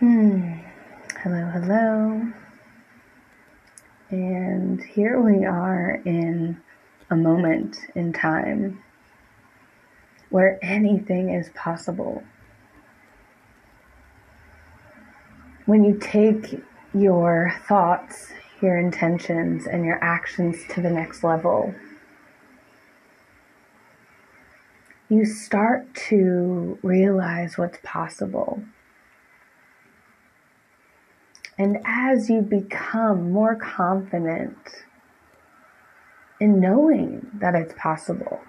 Hmm. Hello, hello. And here we are in a moment in time where anything is possible. When you take your thoughts, your intentions, and your actions to the next level, you start to realize what's possible. And as you become more confident in knowing that it's possible,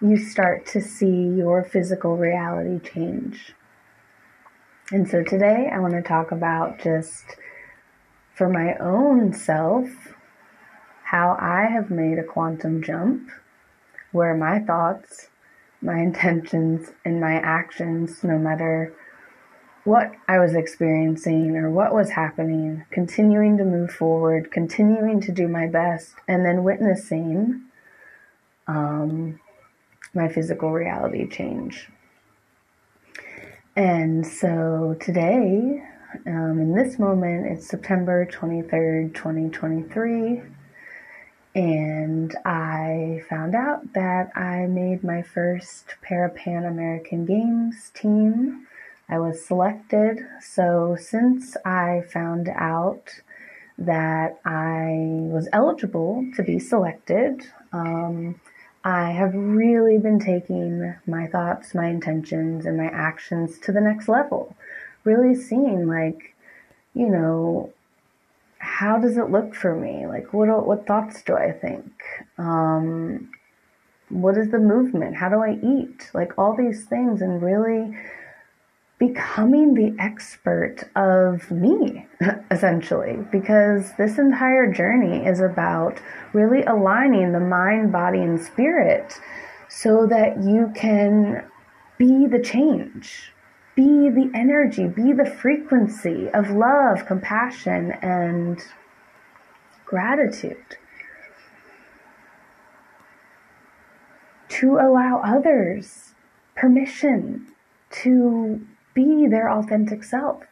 you start to see your physical reality change. And so today I want to talk about just for my own self how I have made a quantum jump where my thoughts, my intentions, and my actions, no matter what I was experiencing or what was happening, continuing to move forward, continuing to do my best, and then witnessing um, my physical reality change. And so today, um, in this moment, it's September 23rd, 2023. And I found out that I made my first Para Pan American Games team. I was selected. So since I found out that I was eligible to be selected, um, I have really been taking my thoughts, my intentions, and my actions to the next level. Really seeing, like, you know, how does it look for me? Like, what what thoughts do I think? Um, what is the movement? How do I eat? Like all these things, and really becoming the expert of me, essentially, because this entire journey is about really aligning the mind, body, and spirit so that you can be the change be the energy, be the frequency of love, compassion, and gratitude. To allow others permission to be their authentic self.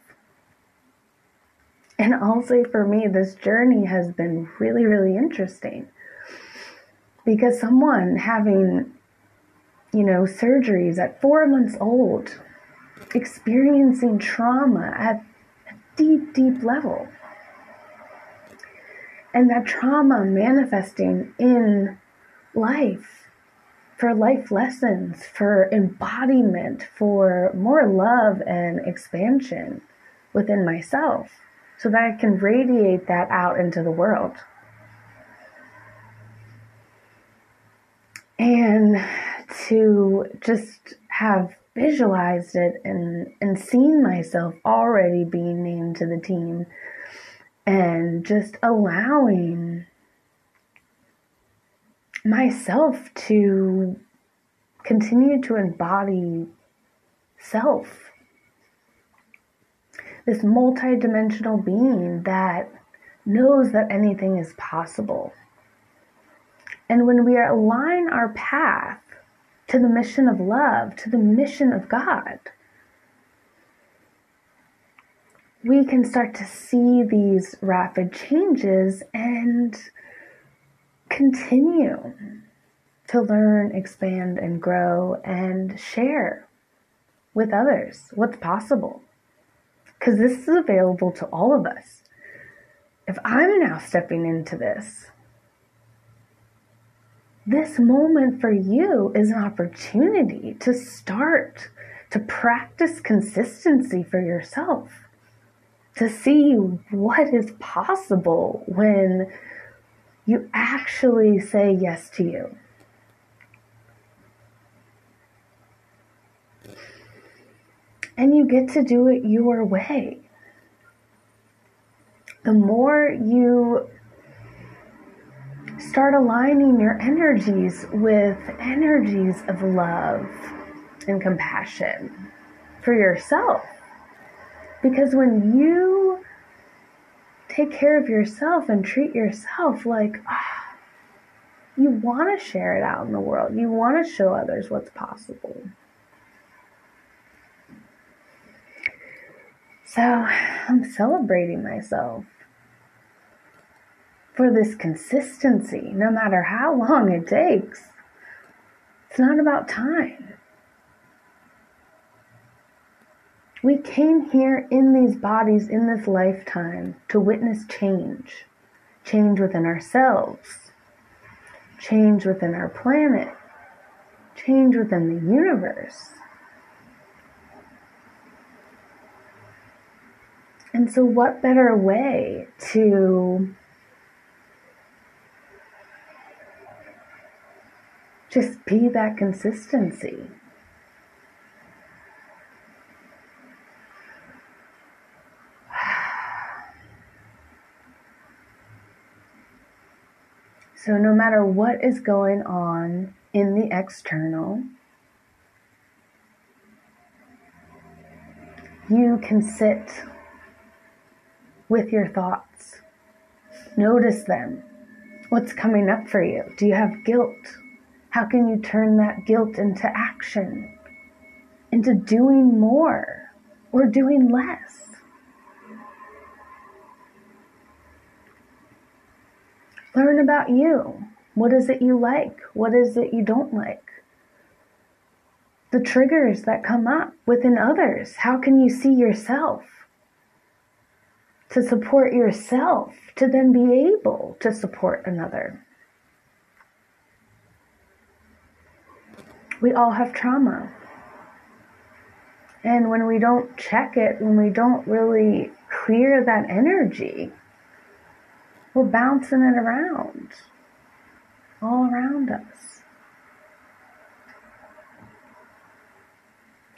And I'll say for me, this journey has been really, really interesting because someone having, you know, surgeries at four months old experiencing trauma at a deep, deep level. And that trauma manifesting in life for life lessons, for embodiment, for more love and expansion within myself so that I can radiate that out into the world. And to just have visualized it and and seen myself already being named to the team and just allowing myself to continue to embody self this multidimensional being that knows that anything is possible and when we align our path to the mission of love, to the mission of God. We can start to see these rapid changes and continue to learn, expand, and grow and share with others what's possible. Because this is available to all of us. If I'm now stepping into this, this moment for you is an opportunity to start to practice consistency for yourself, to see what is possible when you actually say yes to you. And you get to do it your way. The more you start aligning your energies with energies of love and compassion for yourself. Because when you take care of yourself and treat yourself like, you want to share it out in the world, you want to show others what's possible. So I'm celebrating myself for this consistency, no matter how long it takes. It's not about time. We came here in these bodies in this lifetime to witness change change within ourselves, change within our planet, change within the universe. And so, what better way to just be that consistency? So, no matter what is going on in the external, you can sit with your thoughts. Notice them. What's coming up for you? Do you have guilt? How can you turn that guilt into action? Into doing more or doing less? Learn about you. What is it you like? What is it you don't like? The triggers that come up within others. How can you see yourself? To support yourself, to then be able to support another. We all have trauma. And when we don't check it, when we don't really clear that energy, we're bouncing it around all around us.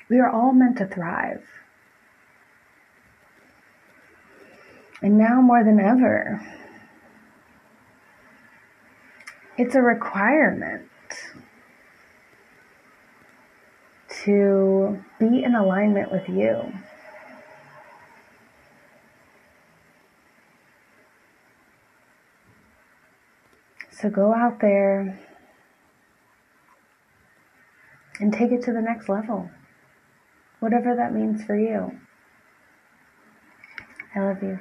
We are all meant to thrive. And now more than ever, it's a requirement to be in alignment with you. So go out there and take it to the next level, whatever that means for you. I love you.